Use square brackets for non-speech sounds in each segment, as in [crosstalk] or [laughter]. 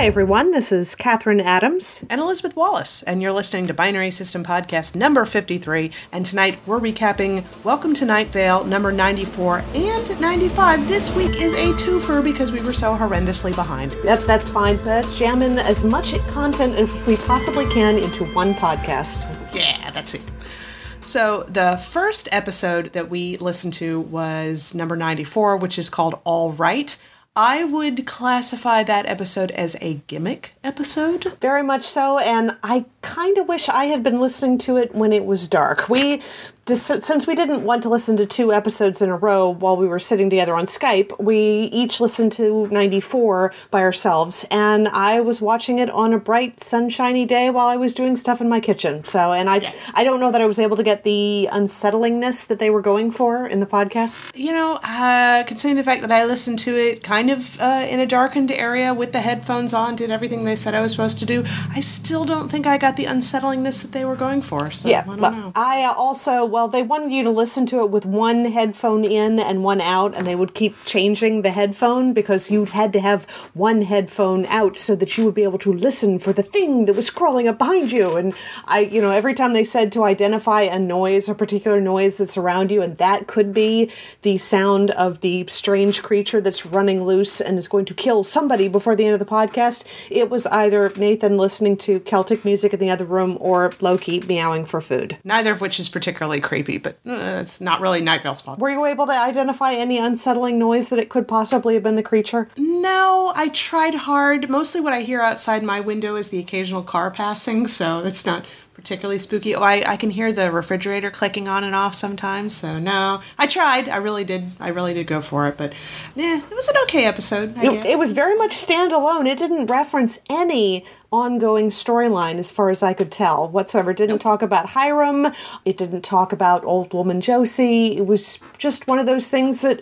Hi, everyone. This is Catherine Adams. and Elizabeth Wallace, and you're listening to Binary System Podcast number 53. And tonight we're recapping Welcome to Night Vale number 94 and 95. This week is a twofer because we were so horrendously behind. That, that's fine. Let's jam in as much content as we possibly can into one podcast. Yeah, that's it. So, the first episode that we listened to was number 94, which is called All Right. I would classify that episode as a gimmick episode. Very much so, and I kind of wish I had been listening to it when it was dark. We, this, since we didn't want to listen to two episodes in a row while we were sitting together on Skype, we each listened to 94 by ourselves, and I was watching it on a bright, sunshiny day while I was doing stuff in my kitchen. So, and I, Yeah. I don't know that I was able to get the unsettlingness that they were going for in the podcast. You know, uh, considering the fact that I listened to it kind of uh, in a darkened area with the headphones on, did everything they said I was supposed to do, I still don't think I got the unsettlingness that they were going for. So Yeah, I don't know. I also well, they wanted you to listen to it with one headphone in and one out, and they would keep changing the headphone because you had to have one headphone out so that you would be able to listen for the thing that was crawling up behind you. And I, you know, every time they said to identify a noise, a particular noise that's around you, and that could be the sound of the strange creature that's running loose and is going to kill somebody before the end of the podcast. It was either Nathan listening to Celtic music in the other room or Loki meowing for food. Neither of which is particularly creepy, but uh, it's not really Night Vale's fault. Were you able to identify any unsettling noise that it could possibly have been the creature? No, I tried hard. Mostly what I hear outside my window is the occasional car passing, so it's not particularly spooky. Oh, I, I can hear the refrigerator clicking on and off sometimes, so no. I tried. I really did. I really did go for it, but yeah, it was an okay episode, I It, guess. it was very much standalone. It didn't reference any ongoing storyline as far as I could tell whatsoever. It didn't talk about Hiram. It didn't talk about old woman Josie. It was just one of those things that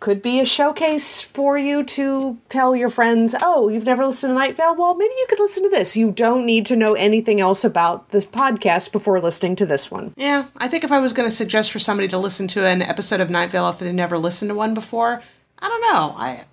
could be a showcase for you to tell your friends, oh, you've never listened to Night Vale? Well, maybe you could listen to this. You don't need to know anything else about this podcast before listening to this one. Yeah, I think if I was going to suggest for somebody to listen to an episode of Night Vale if they'd never listened to one before, I don't know. I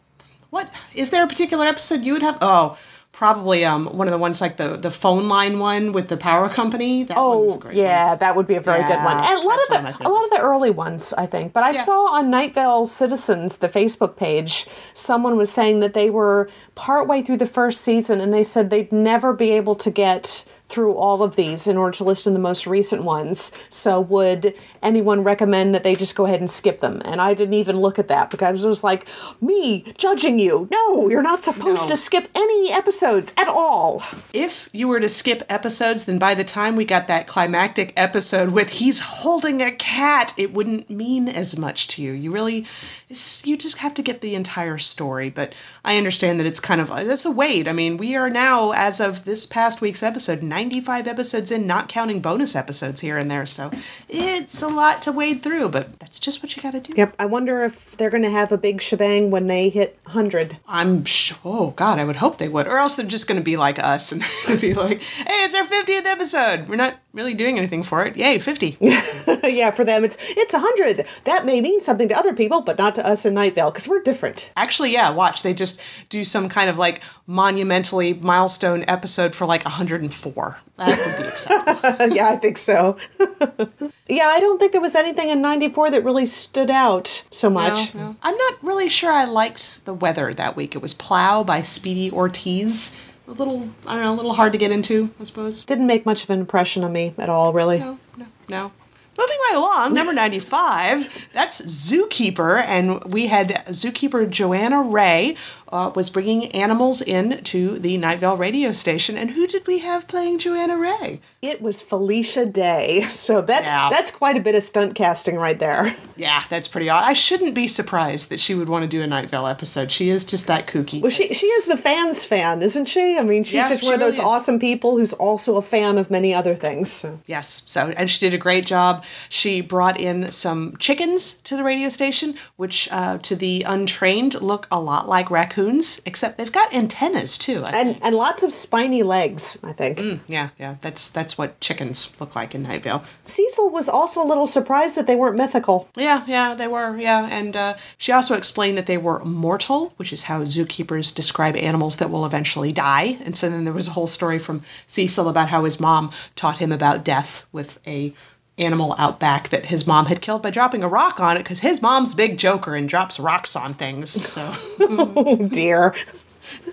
what is there a particular episode you would have? Oh, probably um one of the ones like the the phone line one with the power company. That one was a Oh, great yeah, one. that would be a very good one. And a lot of one of the a lot of the early ones, I think. But I Yeah. saw on Night Vale Citizens, the Facebook page, someone was saying that they were partway through the first season and they said they'd never be able to get through all of these in order to listen to the most recent ones. So would anyone recommend that they just go ahead and skip them? And I didn't even look at that because it was like me judging you. No, you're not supposed No. to skip any episodes at all. If you were to skip episodes, then by the time we got that climactic episode with he's holding a cat, it wouldn't mean as much to you. You really, just, you just have to get the entire story. But I understand that it's kind of that's a wait. I mean, we are now, as of this past week's episode, ninety-five episodes in, not counting bonus episodes here and there. So it's a lot to wade through, but that's just what you got to do. Yep, I wonder if they're going to have a big shebang when they hit 100. I'm sh- oh god, I would hope they would, or else they're just going to be like us and [laughs] be like, "Hey, it's our fiftieth episode. We're not really doing anything for it. Yay, 50. [laughs] yeah, for them it's it's 100. That may mean something to other people, but not to us in Night Vale because we're different. Actually, yeah, watch. They just do some kind of like monumentally milestone episode for like 104. That would be exciting. [laughs] yeah, I think so. [laughs] yeah, I don't think there was anything in 94 that really stood out so much. No, no. I'm not really sure I liked the weather that week. It was Plow by Speedy Ortiz. A little, I don't know, a little hard to get into, I suppose. Didn't make much of an impression on me at all, really. No, no, no. Moving right along, number [laughs] 95, that's Zookeeper, and we had Zookeeper Joanna Ray uh, was bringing animals in to the Night Vale radio station, and who did we have playing Joanna Ray? It was Felicia Day, [laughs] so that's Yeah. that's quite a bit of stunt casting right there. [laughs] Yeah, that's pretty odd. I shouldn't be surprised that she would want to do a Night Vale episode. She is just that kooky. Well, she she is the fans fan, isn't she? I mean, she's Yeah, just she one of those is. awesome people who's also a fan of many other things. So. Yes, so and she did a great job. She brought in some chickens to the radio station, which uh, to the untrained look a lot like raccoons raccoons, except they've got antennas too. And and lots of spiny legs, I think. Yeah, yeah, that's that's what chickens look like in Nightvale. Cecil was also a little surprised that they weren't mythical. Yeah, yeah, they were. Yeah, and uh, she also explained that they were mortal, which is how zookeepers describe animals that will eventually die. And so then there was a whole story from Cecil about how his mom taught him about death with a animal out back that his mom had killed by dropping a rock on it because his mom's big joker and drops rocks on things. So. [laughs] Mm. Oh dear.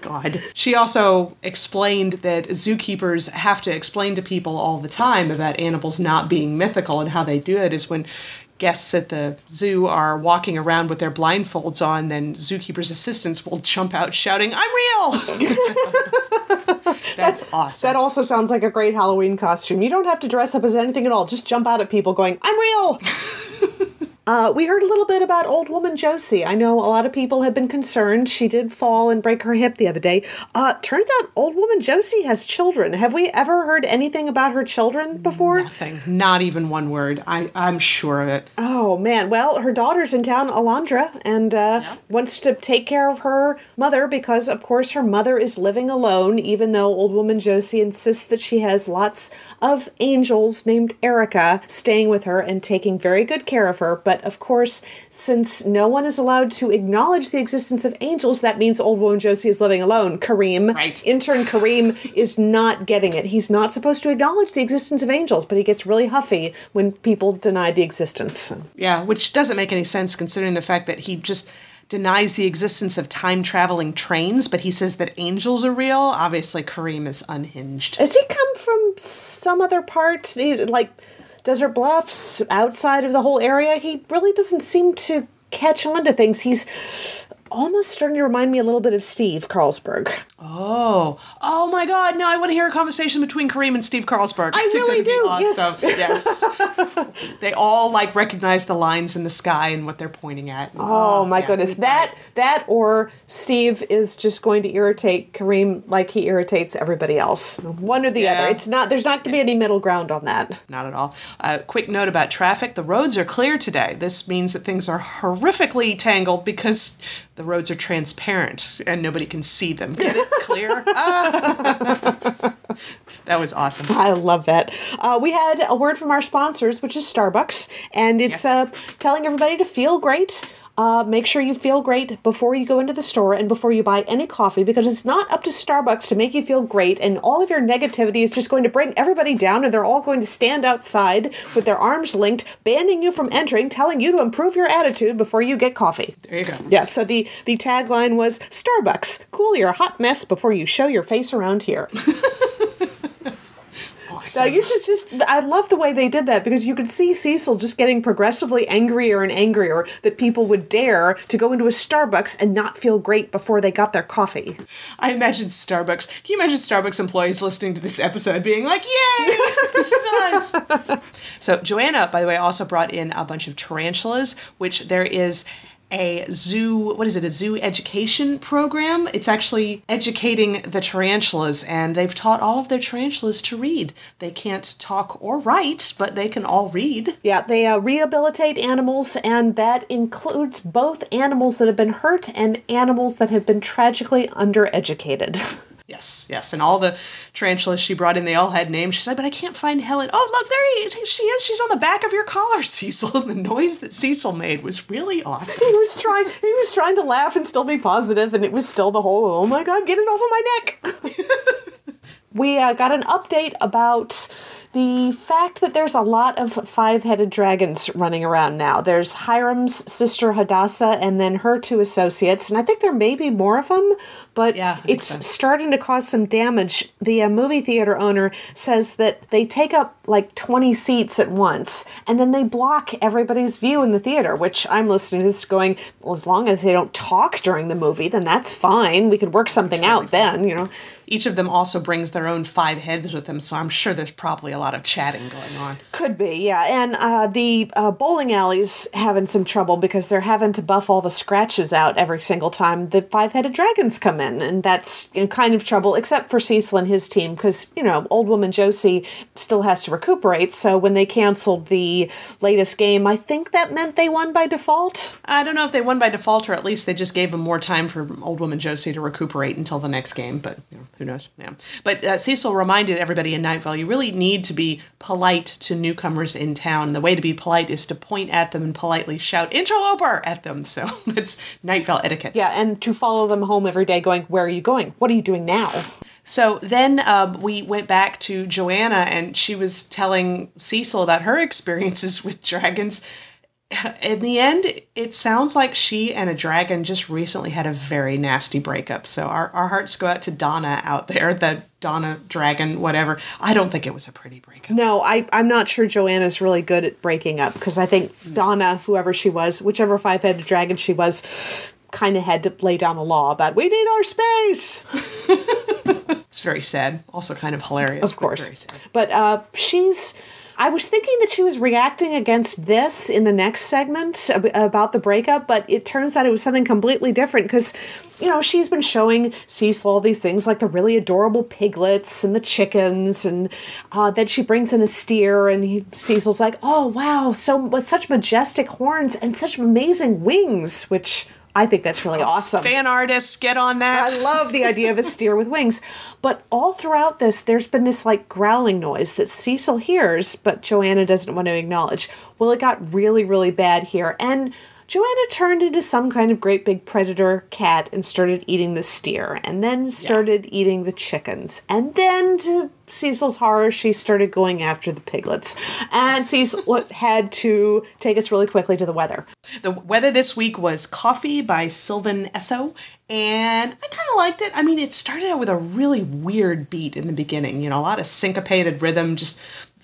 God. She also explained that zookeepers have to explain to people all the time about animals not being mythical, and how they do it is when guests at the zoo are walking around with their blindfolds on, then zookeepers' assistants will jump out shouting, I'm real! [laughs] That's awesome. That also sounds like a great Halloween costume. You don't have to dress up as anything at all. Just jump out at people going, I'm real! Uh, we heard a little bit about old woman Josie. I know a lot of people have been concerned. She did fall and break her hip the other day. Uh, turns out old woman Josie has children. Have we ever heard anything about her children before? Nothing. Not even one word. I, I'm sure of it. Oh man, well, her daughter's in town, Alondra, and uh, wants to take care of her mother because, of course, her mother is living alone, even though old woman Josie insists that she has lots of angels named Erica staying with her and taking very good care of her. But of course, since no one is allowed to acknowledge the existence of angels, that means old woman Josie is living alone. Kareem, Right. intern Kareem, [laughs] is not getting it. He's not supposed to acknowledge the existence of angels, but he gets really huffy when people deny the existence. Yeah, which doesn't make any sense considering the fact that he just denies the existence of time traveling trains, but he says that angels are real. Obviously, Kareem is unhinged. Does he come from some other part, like Desert Bluffs, outside of the whole area? He really doesn't seem to catch on to things. He's almost starting to remind me a little bit of Steve Carlsberg. Oh, oh my God! Now I want to hear a conversation between Kareem and Steve Carlsberg. I think really do, Awesome. Yes. [laughs] they all like recognize the lines in the sky and what they're pointing at. Oh my yeah, goodness, that that or Steve is just going to irritate Kareem like he irritates everybody else. One or the Yeah. other. It's not. There's not going to be any middle ground on that. not at all. Uh, quick note about traffic: the roads are clear today. This means that things are horrifically tangled because the roads are transparent and nobody can see them. Get [laughs] it clear? Ah. [laughs] that was awesome. I love that. Uh, we had a word from our sponsors, which is Starbucks, and it's Yes. uh, telling everybody to feel great. Uh, make sure you feel great before you go into the store and before you buy any coffee because it's not up to Starbucks to make you feel great, and all of your negativity is just going to bring everybody down, and they're all going to stand outside with their arms linked, banning you from entering, telling you to improve your attitude before you get coffee. There you go. Yeah, so the, the tagline was Starbucks, cool your hot mess before you show your face around here. [laughs] Awesome. you just, just, I love the way they did that because you could see Cecil just getting progressively angrier and angrier that people would dare to go into a Starbucks and not feel great before they got their coffee. I imagine Starbucks. Can you imagine Starbucks employees listening to this episode being like, "Yay, this is us!" [laughs] so Joanna, by the way, also brought in a bunch of tarantulas, which there is a zoo. What is it? A zoo education program. It's actually educating the tarantulas, and they've taught all of their tarantulas to read. They can't talk or write, but they can all read. Yeah, they uh, rehabilitate animals, and that includes both animals that have been hurt and animals that have been tragically undereducated. [laughs] Yes, yes, and all the tarantulas she brought in, they all had names. She said, "But I can't find Helen." Oh, look, there he. She is. She's on the back of your collar, [laughs] Cecil. And the noise that Cecil made was really awesome. he was trying he was trying to laugh and still be positive and it was still the whole oh my god get it off of my neck [laughs] we uh, got an update about the fact that there's a lot of five-headed dragons running around now there's hiram's sister hadassah and then her two associates and i think there may be more of them but Yeah, it's so. starting to cause some damage. The uh, movie theater owner says that they take up like 20 seats at once and then they block everybody's view in the theater, which I'm listening to going, well, as long as they don't talk during the movie, then that's fine. We could work something out then, you know. Each of them also brings their own five heads with them, so I'm sure there's probably a lot of chatting going on. Could be, yeah. And uh, the uh, bowling alley's having some trouble because they're having to buff all the scratches out every single time the five headed dragons come in. and that's in kind of trouble, except for Cecil and his team, because, you know, old woman Josie still has to recuperate. So when they canceled the latest game, I think that meant they won by default. I don't know if they won by default or at least they just gave them more time for old woman Josie to recuperate until the next game, but you know, who knows? Yeah. But uh, Cecil reminded everybody in Night Vale you really need to be polite to newcomers in town. And the way to be polite is to point at them and politely shout interloper at them. So [laughs] that's Night Vale etiquette. Yeah, and to follow them home every day going, Where are you going? What are you doing now? So then um, we went back to Joanna, and she was telling Cecil about her experiences [laughs] with dragons. In the end, it sounds like she and a dragon just recently had a very nasty breakup. So our, our hearts go out to Donna out there, the Donna dragon, whatever. I don't think it was a pretty breakup. No, I, I'm not sure Joanna's really good at breaking up because I think Donna, whoever she was, whichever five headed dragon she was, kind of had to lay down the law about we need our space. [laughs] It's very sad, also kind of hilarious. Of course. But uh, she's. I was thinking that she was reacting against this in the next segment ab- about the breakup, but it turns out it was something completely different because, you know, she's been showing Cecil all these things like the really adorable piglets and the chickens, and uh, then she brings in a steer, and he, Cecil's like, "Oh wow, so with such majestic horns and such amazing wings," which I think that's really oh, awesome. Fan artists, get on that. I love the idea of a [laughs] steer with wings. But all throughout this, there's been this like growling noise that Cecil hears, but Joanna doesn't want to acknowledge. Well, it got really, really bad here. And Joanna turned into some kind of great big predator cat and started eating the steer, and then started eating the chickens. And then, to Cecil's horror, she started going after the piglets. And Cecil [laughs] had to take us really quickly to the weather. The weather this week was Coffee by Sylvan Esso, and I kind of liked it. I mean, it started out with a really weird beat in the beginning, you know, a lot of syncopated rhythm, just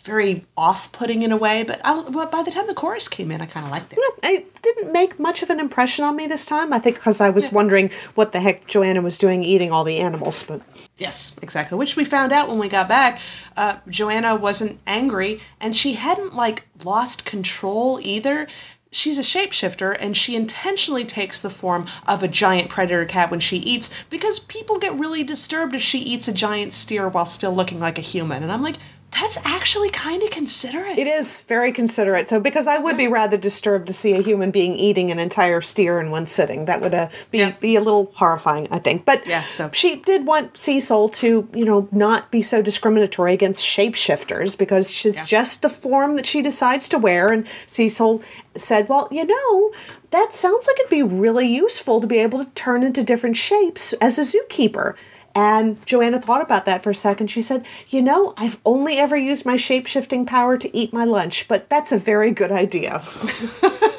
very off putting in a way, but, I, but by the time the chorus came in, I kind of liked it. It didn't make much of an impression on me this time. I think because I was wondering what the heck Joanna was doing eating all the animals, but Yes, exactly. Which we found out when we got back. Uh, Joanna wasn't angry, and she hadn't like lost control either. She's a shapeshifter, and she intentionally takes the form of a giant predator cat when she eats because people get really disturbed if she eats a giant steer while still looking like a human. And I'm like, that's actually kind of considerate. It is very considerate. So, because I would be rather disturbed to see a human being eating an entire steer in one sitting, that would uh, be Yeah. be a little horrifying, I think. But Yeah, so- she did want Cecil to, you know, not be so discriminatory against shapeshifters because she's Yeah. just the form that she decides to wear. And Cecil said, "Well, you know." That sounds like it'd be really useful to be able to turn into different shapes as a zookeeper. And Joanna thought about that for a second. She said, You know, I've only ever used my shape shifting power to eat my lunch, but that's a very good idea. [laughs]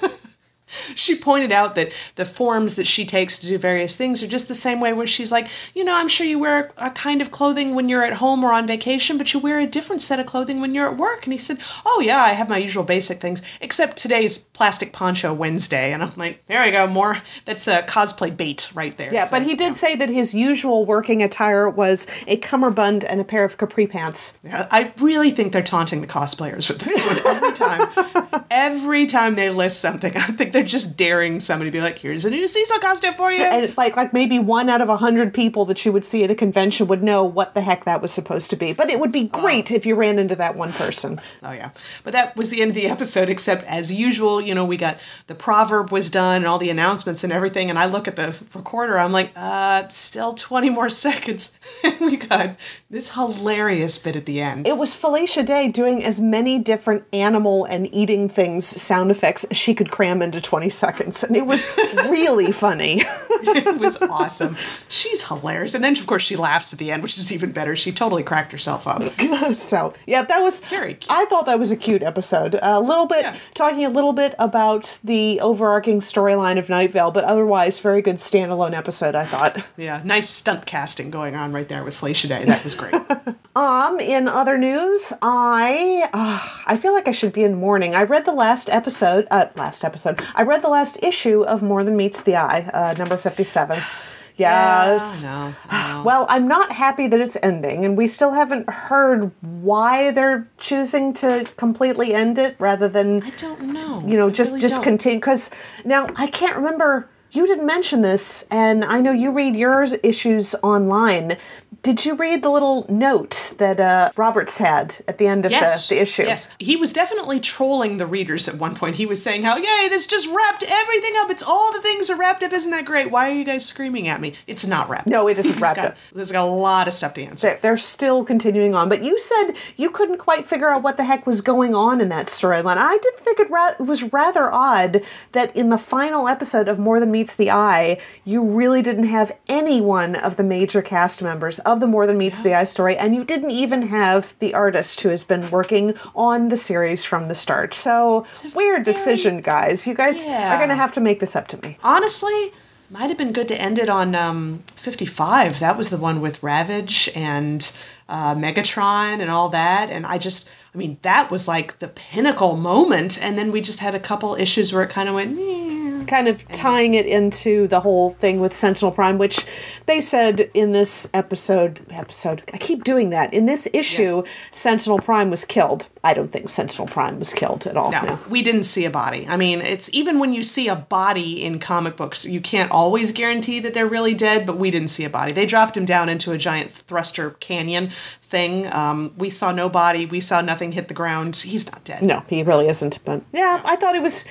[laughs] she pointed out that the forms that she takes to do various things are just the same way where she's like, you know, I'm sure you wear a kind of clothing when you're at home or on vacation, but you wear a different set of clothing when you're at work. And he said, oh, yeah, I have my usual basic things, except today's plastic poncho Wednesday. And I'm like, there we go, more. That's a cosplay bait right there. Yeah, So, but he did say that his usual working attire was a cummerbund and a pair of capri pants. Yeah, I really think they're taunting the cosplayers with this one every time. [laughs] every time they list something, I think they're just daring somebody to be like, here's a new Cecil costume for you. And like like maybe one out of a hundred people that you would see at a convention would know what the heck that was supposed to be. But it would be great if you ran into that one person. Oh yeah, but that was the end of the episode. Except as usual, you know, we got the proverb was done and all the announcements and everything. And I look at the recorder, I'm like, uh, still twenty more [laughs] seconds. and we got this hilarious bit at the end. It was Felicia Day doing as many different animal and eating things sound effects as she could cram into 20 seconds. And it was really [laughs] funny. it was awesome. She's hilarious, and then of course she laughs at the end, which is even better. She totally cracked herself up. [laughs] so, yeah, that was Very cute. I thought that was a cute episode. A little bit, Yeah. talking a little bit about the overarching storyline of Night Vale, but otherwise, very good standalone episode, I thought. Yeah, nice stunt casting going on right there with Felicia Day. That was great. [laughs] Um, in other news, I uh, I feel like I should be in mourning. I read the last episode, uh, last episode. I read the last issue of More Than Meets the Eye, uh, number fifty-seven. [sighs] Yes. no, [sighs] no. Well, I'm not happy that it's ending, and we still haven't heard why they're choosing to completely end it rather than I don't know. you know I just really just don't. continue. Because now I can't remember You didn't mention this, and I know you read yours issues online. Did you read the little note that uh, Roberts had at the end of Yes. the, the issue? Yes. He was definitely trolling the readers at one point. He was saying how, yay, this just wrapped everything up. It's all the things are wrapped up. Isn't that great? Why are you guys screaming at me? It's not wrapped No, it isn't wrapped got- up. There's got a lot of stuff to answer. They're, they're still continuing on, but you said you couldn't quite figure out what the heck was going on in that storyline. I did think it, ra- was rather odd that in the final episode of More Than Meets the Eye, you really didn't have any one of the major cast members of the More Than Meets the Eye story, and you didn't even have the artist who has been working on the series from the start. So, weird very- decision, guys. You guys Yeah. are going to have to make this up to me. Honestly, might have been good to end it on um, 55. That was the one with Ravage and uh, Megatron and all that. And I just, I mean, that was like the pinnacle moment. And then we just had a couple issues where it kind of went, "Eh." Kind of tying it into the whole thing with Sentinel Prime, which they said in this episode. Episode. I keep doing that. In this issue, Sentinel Prime was killed. I don't think Sentinel Prime was killed at all. No, no. we didn't see a body. I mean, it's even when you see a body in comic books, you can't always guarantee that they're really dead, but we didn't see a body. They dropped him down into a giant thruster canyon thing. Um, we saw no body. We saw nothing hit the ground. He's not dead. No, he really isn't. But yeah, I thought it was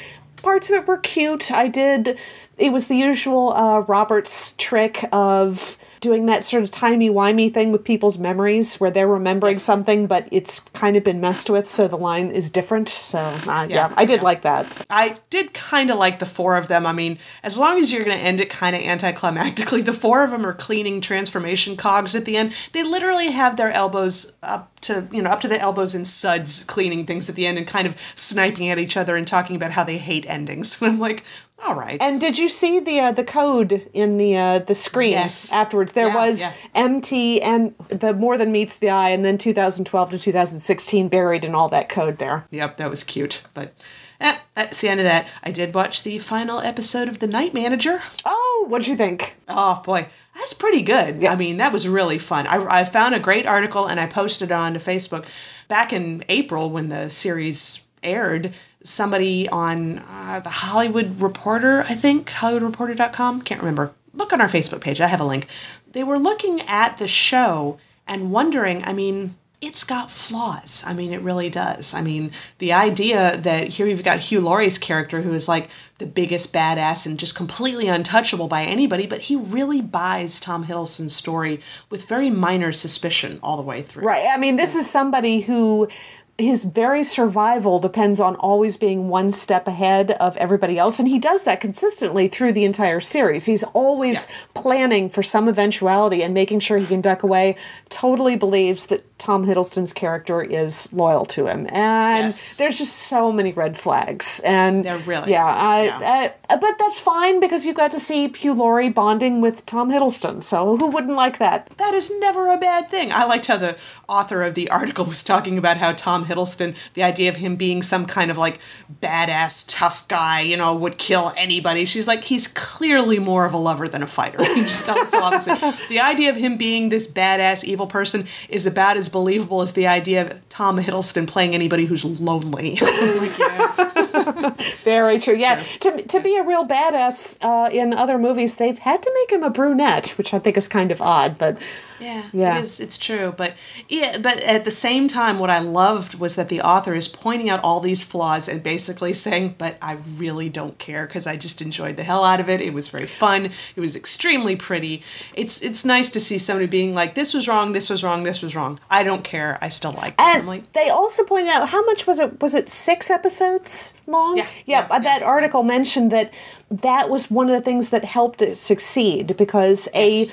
parts of it were cute. I did. It was the usual uh, Roberts trick of doing that sort of timey wimey thing with people's memories, where they're remembering something, but it's kind of been messed with, so the line is different. So uh, yeah, I did yeah. like that. I did kind of like the four of them. I mean, as long as you're going to end it kind of anticlimactically, the four of them are cleaning transformation cogs at the end. They literally have their elbows up to, you know, up to the elbows in suds cleaning things at the end and kind of sniping at each other and talking about how they hate endings. [laughs] And I'm like, all right. And did you see the uh, the code in the uh, the screen Yes. afterwards? There Yeah, was yeah. MT and the more than meets the eye, and then 2012 to 2016 buried in all that code there. Yep, that was cute. But eh, that's the end of that. I did watch the final episode of The Night Manager. Oh, what'd you think? Oh boy, that's pretty good. I mean, that was really fun. I, I found a great article and I posted it onto Facebook back in April when the series aired. Somebody on uh, the Hollywood Reporter, I think, HollywoodReporter.com, can't remember. Look on our Facebook page, I have a link. They were looking at the show and wondering, I mean, it's got flaws. I mean, it really does. I mean, the idea that here you've got Hugh Laurie's character who is like the biggest badass and just completely untouchable by anybody, but he really buys Tom Hiddleston's story with very minor suspicion all the way through. Right. I mean, this is somebody who his very survival depends on always being one step ahead of everybody else and he does that consistently through the entire series he's always Yeah. planning for some eventuality and making sure he can duck away totally believes that tom hiddleston's character is loyal to him and Yes. there's just so many red flags and There really yeah, I, yeah. I- but that's fine because you got to see Hugh Laurie bonding with Tom Hiddleston so who wouldn't like that That is never a bad thing. I liked how the author of the article was talking about how Tom Hiddleston, the idea of him being some kind of like badass tough guy, you know, would kill anybody. She's like, he's clearly more of a lover than a fighter. [laughs] So opposite. The idea of him being this badass evil person is about as believable as the idea of Tom Hiddleston playing anybody who's lonely. [laughs] Like, yeah. [laughs] Very true. yeah, to to be a real badass uh, in other movies, they've had to make him a brunette, which I think is kind of odd. But Yeah, Yeah. it is. It's true, but yeah, but at the same time, what I loved was that the author is pointing out all these flaws and basically saying, "But I really don't care because I just enjoyed the hell out of it. It was very fun. It was extremely pretty. It's it's nice to see somebody being like, this was wrong, this was wrong, this was wrong. I don't care. I still like it. and like, they also pointed out how much was it? Was it six episodes long? Yeah, yeah. yeah, that article mentioned that that was one of the things that helped it succeed because Yes. a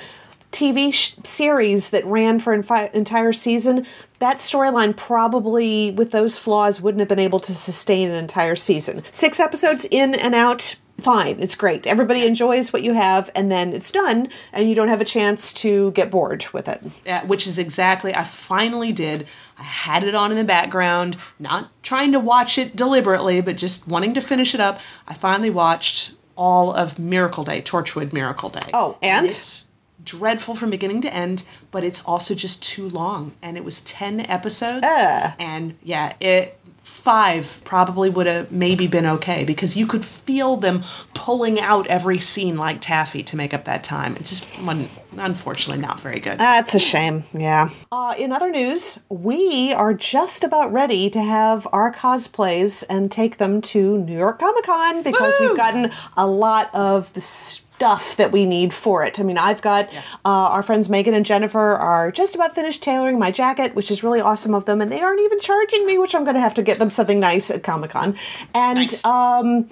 TV sh- series that ran for an fi- entire season. That storyline probably, with those flaws, wouldn't have been able to sustain an entire season. Six episodes in and out, fine, it's great. Everybody enjoys what you have, and then it's done, and you don't have a chance to get bored with it. uh, which is exactly I finally did. I had it on in the background, not trying to watch it deliberately, but just wanting to finish it up. I finally watched all of Miracle Day, Torchwood Miracle Day. Oh, and? it's dreadful from beginning to end, but it's also just too long, and it was ten episodes, Uh. and yeah, it five probably would have maybe been okay because you could feel them pulling out every scene like taffy to make up that time. It just wasn't, unfortunately, not very good. That's a shame. Yeah. Uh, in other news, we are just about ready to have our cosplays and take them to New York Comic Con because Woo! we've gotten a lot of the stuff that we need for it. I mean, I've got uh, our friends Megan and Jennifer are just about finished tailoring my jacket, which is really awesome of them, and they aren't even charging me, which I'm going to have to get them something nice at Comic Con. And Nice. um,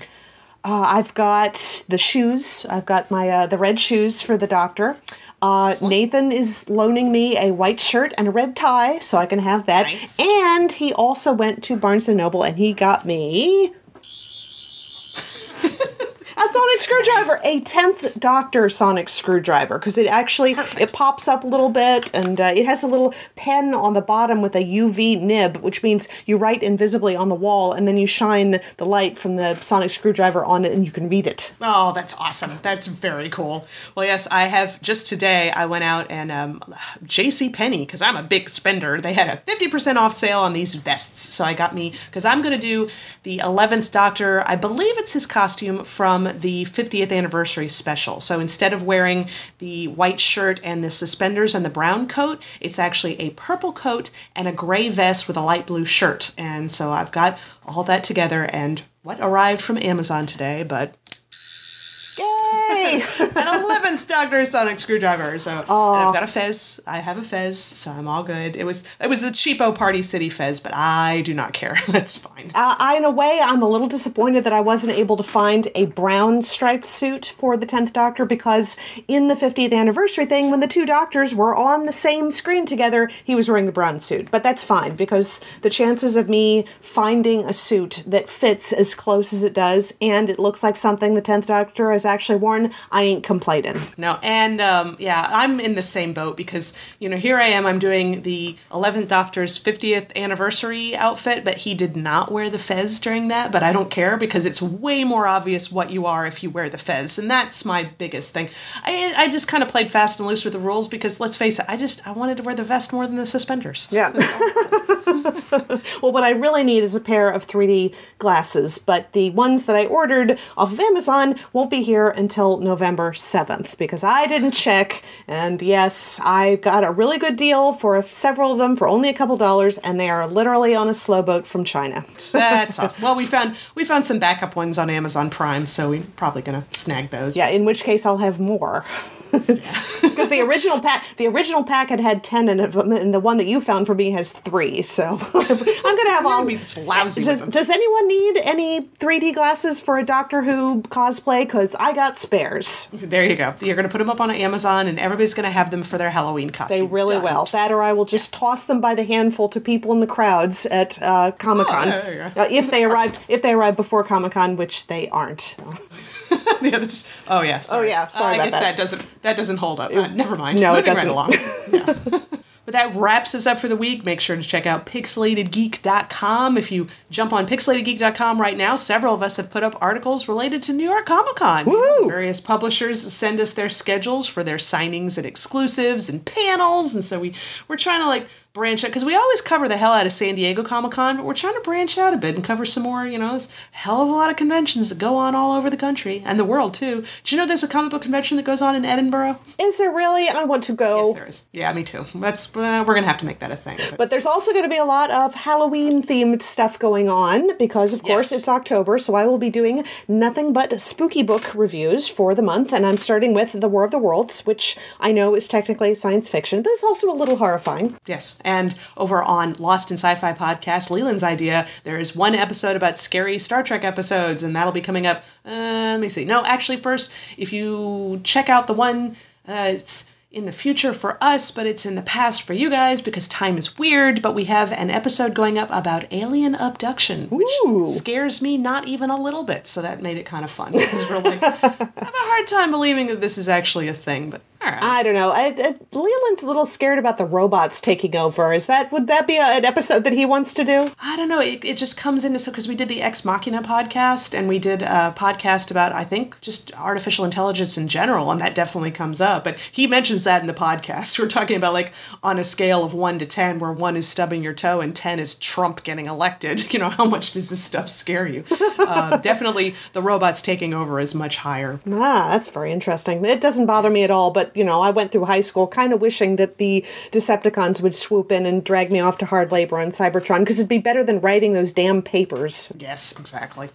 uh, I've got the shoes. I've got my uh, the red shoes for the doctor. Uh, Nathan is loaning me a white shirt and a red tie, so I can have that. Nice. And he also went to Barnes and Noble and he got me [laughs] a sonic screwdriver, a tenth Doctor sonic screwdriver, because it actually it pops up a little bit and uh, it has a little pen on the bottom with a UV nib, which means you write invisibly on the wall and then you shine the light from the sonic screwdriver on it and you can read it. Oh, that's awesome. That's very cool. Well, yes, I have just today I went out and um JC Penney because I'm a big spender. They had a 50% off sale on these vests. So I got me cuz I'm going to do the 11th Doctor. I believe it's his costume from the 50th anniversary special. So instead of wearing the white shirt and the suspenders and the brown coat, it's actually a purple coat and a gray vest with a light blue shirt. And so I've got all that together and what arrived from Amazon today, but [laughs] Yay! [laughs] an eleventh Doctor Sonic screwdriver. So and I've got a Fez. I have a Fez, so I'm all good. It was it was the cheapo Party City Fez, but I do not care. [laughs] That's fine. Uh, I, in a way, I'm a little disappointed that I wasn't able to find a brown striped suit for the 10th Doctor because in the 50th anniversary thing, when the two doctors were on the same screen together, he was wearing the brown suit. But that's fine because the chances of me finding a suit that fits as close as it does and it looks like something the 10th Doctor has actually worn, I ain't complaining. No, and um, yeah, I'm in the same boat because you know here I am. I'm doing the 11th Doctor's 50th anniversary outfit, but he did not wear the Fez during that. But I don't care because it's way more obvious what you are if you wear the Fez, and that's my biggest thing. I I just kind of played fast and loose with the rules because let's face it, I just I wanted to wear the vest more than the suspenders. Yeah. [laughs] well, what I really need is a pair of 3D glasses, but the ones that I ordered off of Amazon won't be here until November 7th because I didn't check. And yes, I got a really good deal for several of them for only a couple dollars, and they are literally on a slow boat from China. [laughs] That's awesome. Well, we found we found some backup ones on Amazon Prime, so we're probably gonna snag those. Yeah, in which case I'll have more. [laughs] Because the original pack, the original pack had had ten in it, and the one that you found for me has three. So [laughs] I'm gonna have all. be just lousy Does, does anyone need any 3D glasses for a Doctor Who cosplay? Because I got spares. There you go. You're gonna put them up on Amazon, and everybody's gonna have them for their Halloween costume. They really Done. will. That, or I will just toss them by the handful to people in the crowds at uh, Comic Con. Oh, yeah, there you go. Uh, if they arrive, if they arrive before Comic Con, which they aren't. [laughs] yeah, that's, oh yeah. Sorry. yeah, sorry I about guess that. that. doesn't that doesn't hold up. Uh, never mind. no, it Moving right doesn't. along. [laughs] Yeah. [laughs] But that wraps us up for the week. Make sure to check out pixelatedgeek.com. If you jump on pixelatedgeek.com right now, several of us have put up articles related to New York Comic Con. Woo! Various publishers send us their schedules for their signings and exclusives and panels, and so we we're trying to like branch out because we always cover the hell out of San Diego Comic Con, but we're trying to branch out a bit and cover some more. You know, there's a hell of a lot of conventions that go on all over the country and the world too. Do you know there's a comic book convention that goes on in Edinburgh? Is there really? I want to go. Yes, there is. Yeah, me too. That's uh, we're gonna have to make that a thing. but- But there's also going to be a lot of Halloween themed stuff going on because, of course, Yes. it's October. So I will be doing nothing but spooky book reviews for the month. And I'm starting with The War of the Worlds, which I know is technically science fiction, but it's also a little horrifying. Yes, and over on Lost in Sci-Fi podcast, Leland's idea, there is one episode about scary Star Trek episodes, and that'll be coming up. Uh, let me see. No, actually, first, if you check out the one, uh, it's in the future for us, but it's in the past for you guys because time is weird. But we have an episode going up about alien abduction, which Ooh. scares me not even a little bit. So that made it kind of fun [laughs] because we're like, I have a hard time believing that this is actually a thing, but right. I don't know. I, I, Leland's a little scared about the robots taking over. Is that would that be a, an episode that he wants to do? I don't know. It, it just comes into so because we did the Ex Machina podcast and we did a podcast about I think just artificial intelligence in general, and that definitely comes up. But he mentions that in the podcast. [laughs] We're talking about like on a scale of one to ten, where one is stubbing your toe and ten is Trump getting elected. [laughs] You know, how much does this stuff scare you? [laughs] uh, definitely, the robots taking over is much higher. Ah, that's very interesting. It doesn't bother me at all, but you know, I went through high school kind of wishing that the Decepticons would swoop in and drag me off to hard labor on Cybertron because it'd be better than writing those damn papers. Yes, exactly.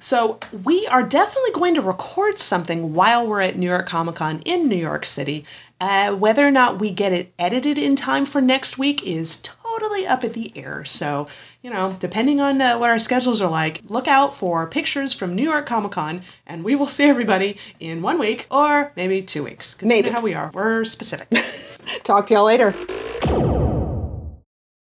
So, we are definitely going to record something while we're at New York Comic Con in New York City. Uh, whether or not we get it edited in time for next week is totally up at the air. So, you know, depending on uh, what our schedules are like, look out for pictures from New York Comic Con, and we will [laughs] see everybody in one week or maybe two weeks. Because you Maybe. know how we are. We're specific. [laughs] Talk to y'all later.